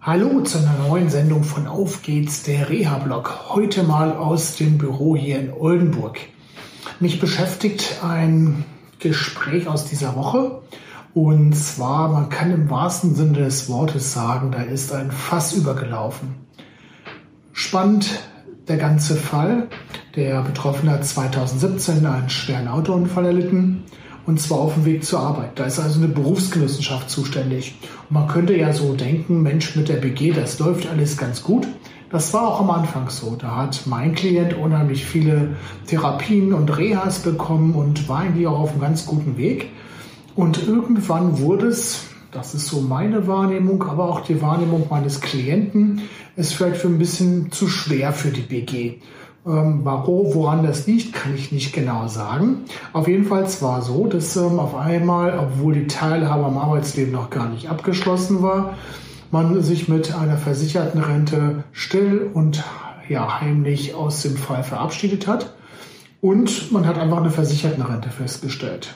Hallo zu einer neuen Sendung von Auf geht's, der Reha-Blog. Heute mal aus dem Büro hier in Oldenburg. Mich beschäftigt ein Gespräch aus dieser Woche. Und zwar, man kann im wahrsten Sinne des Wortes sagen, da ist ein Fass übergelaufen. Spannend der ganze Fall. Der Betroffene hat 2017 einen schweren Autounfall erlitten und zwar auf dem Weg zur Arbeit. Da ist also eine Berufsgenossenschaft zuständig. Und man könnte ja so denken, Mensch, mit der BG, das läuft alles ganz gut. Das war auch am Anfang so. Da hat mein Klient unheimlich viele Therapien und Rehas bekommen und war eigentlich auch auf einem ganz guten Weg. Und irgendwann wurde es, das ist so meine Wahrnehmung, aber auch die Wahrnehmung meines Klienten, es vielleicht für ein bisschen zu schwer für die BG. Ähm, warum, woran das liegt, kann ich nicht genau sagen. Auf jeden Fall war so, dass ähm, auf einmal, obwohl die Teilhabe am Arbeitsleben noch gar nicht abgeschlossen war, man sich mit einer versicherten Rente still und ja, heimlich aus dem Fall verabschiedet hat. Und man hat einfach eine versicherte Rente festgestellt.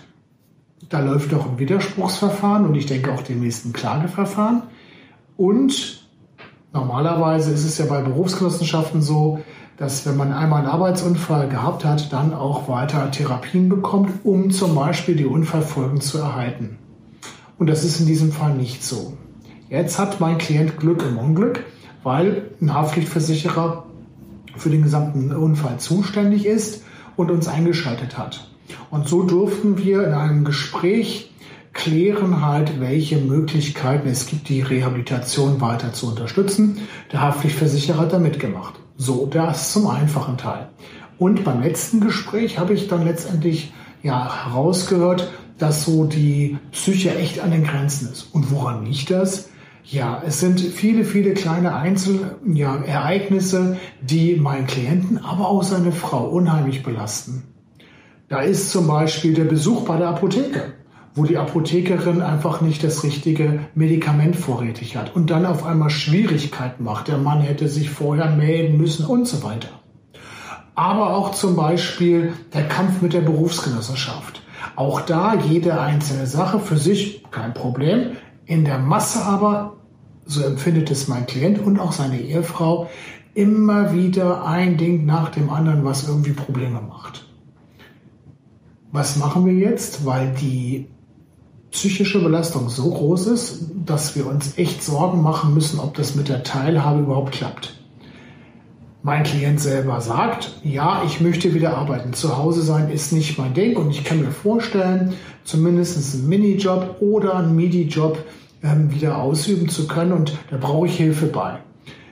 Da läuft auch ein Widerspruchsverfahren und ich denke auch demnächst ein Klageverfahren. Und normalerweise ist es ja bei Berufsgenossenschaften so, dass wenn man einmal einen Arbeitsunfall gehabt hat, dann auch weiter Therapien bekommt, um zum Beispiel die Unfallfolgen zu erhalten. Und das ist in diesem Fall nicht so. Jetzt hat mein Klient Glück im Unglück, weil ein Haftpflichtversicherer für den gesamten Unfall zuständig ist und uns eingeschaltet hat. Und so durften wir in einem Gespräch klären halt, welche Möglichkeiten es gibt, die Rehabilitation weiter zu unterstützen. Der Haftpflichtversicherer hat da mitgemacht. So, das zum einfachen Teil. Und beim letzten Gespräch habe ich dann letztendlich ja herausgehört, dass so die Psyche echt an den Grenzen ist. Und woran liegt das? Ja, es sind viele, viele kleine Einzelereignisse, ja, die meinen Klienten, aber auch seine Frau unheimlich belasten. Da ist zum Beispiel der Besuch bei der Apotheke wo die Apothekerin einfach nicht das richtige Medikament vorrätig hat und dann auf einmal Schwierigkeiten macht. Der Mann hätte sich vorher melden müssen und so weiter. Aber auch zum Beispiel der Kampf mit der Berufsgenossenschaft. Auch da jede einzelne Sache für sich kein Problem. In der Masse aber, so empfindet es mein Klient und auch seine Ehefrau, immer wieder ein Ding nach dem anderen, was irgendwie Probleme macht. Was machen wir jetzt? Weil die psychische Belastung so groß ist, dass wir uns echt Sorgen machen müssen, ob das mit der Teilhabe überhaupt klappt. Mein Klient selber sagt, ja, ich möchte wieder arbeiten. Zu Hause sein ist nicht mein Ding und ich kann mir vorstellen, zumindest einen Minijob oder einen Midi-Job ähm, wieder ausüben zu können und da brauche ich Hilfe bei.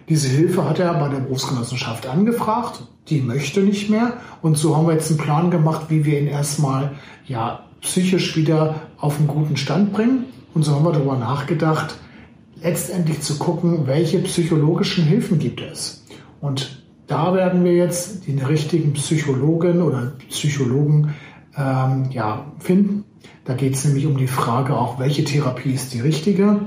Diese Hilfe hat er bei der Berufsgenossenschaft angefragt, die möchte nicht mehr und so haben wir jetzt einen Plan gemacht, wie wir ihn erstmal ja psychisch wieder auf einen guten Stand bringen. Und so haben wir darüber nachgedacht, letztendlich zu gucken, welche psychologischen Hilfen gibt es. Und da werden wir jetzt den richtigen Psychologen oder Psychologen ähm, ja, finden. Da geht es nämlich um die Frage auch, welche Therapie ist die richtige.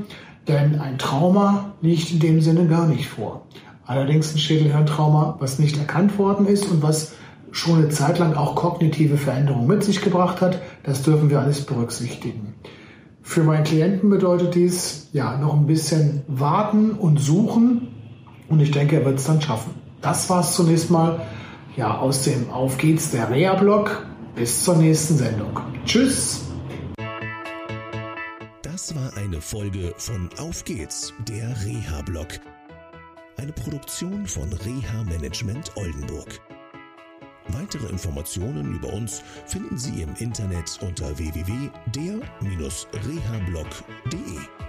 Denn ein Trauma liegt in dem Sinne gar nicht vor. Allerdings ein Schädelhirntrauma, was nicht erkannt worden ist und was schon eine Zeit lang auch kognitive Veränderungen mit sich gebracht hat. Das dürfen wir alles berücksichtigen. Für meinen Klienten bedeutet dies ja noch ein bisschen warten und suchen und ich denke, er wird es dann schaffen. Das war es zunächst mal ja aus dem Auf geht's der Reha-Blog. Bis zur nächsten Sendung. Tschüss. Das war eine Folge von Auf geht's, der Reha-Blog. Eine Produktion von Reha Management Oldenburg. Weitere Informationen über uns finden Sie im Internet unter www.der-rehablog.de.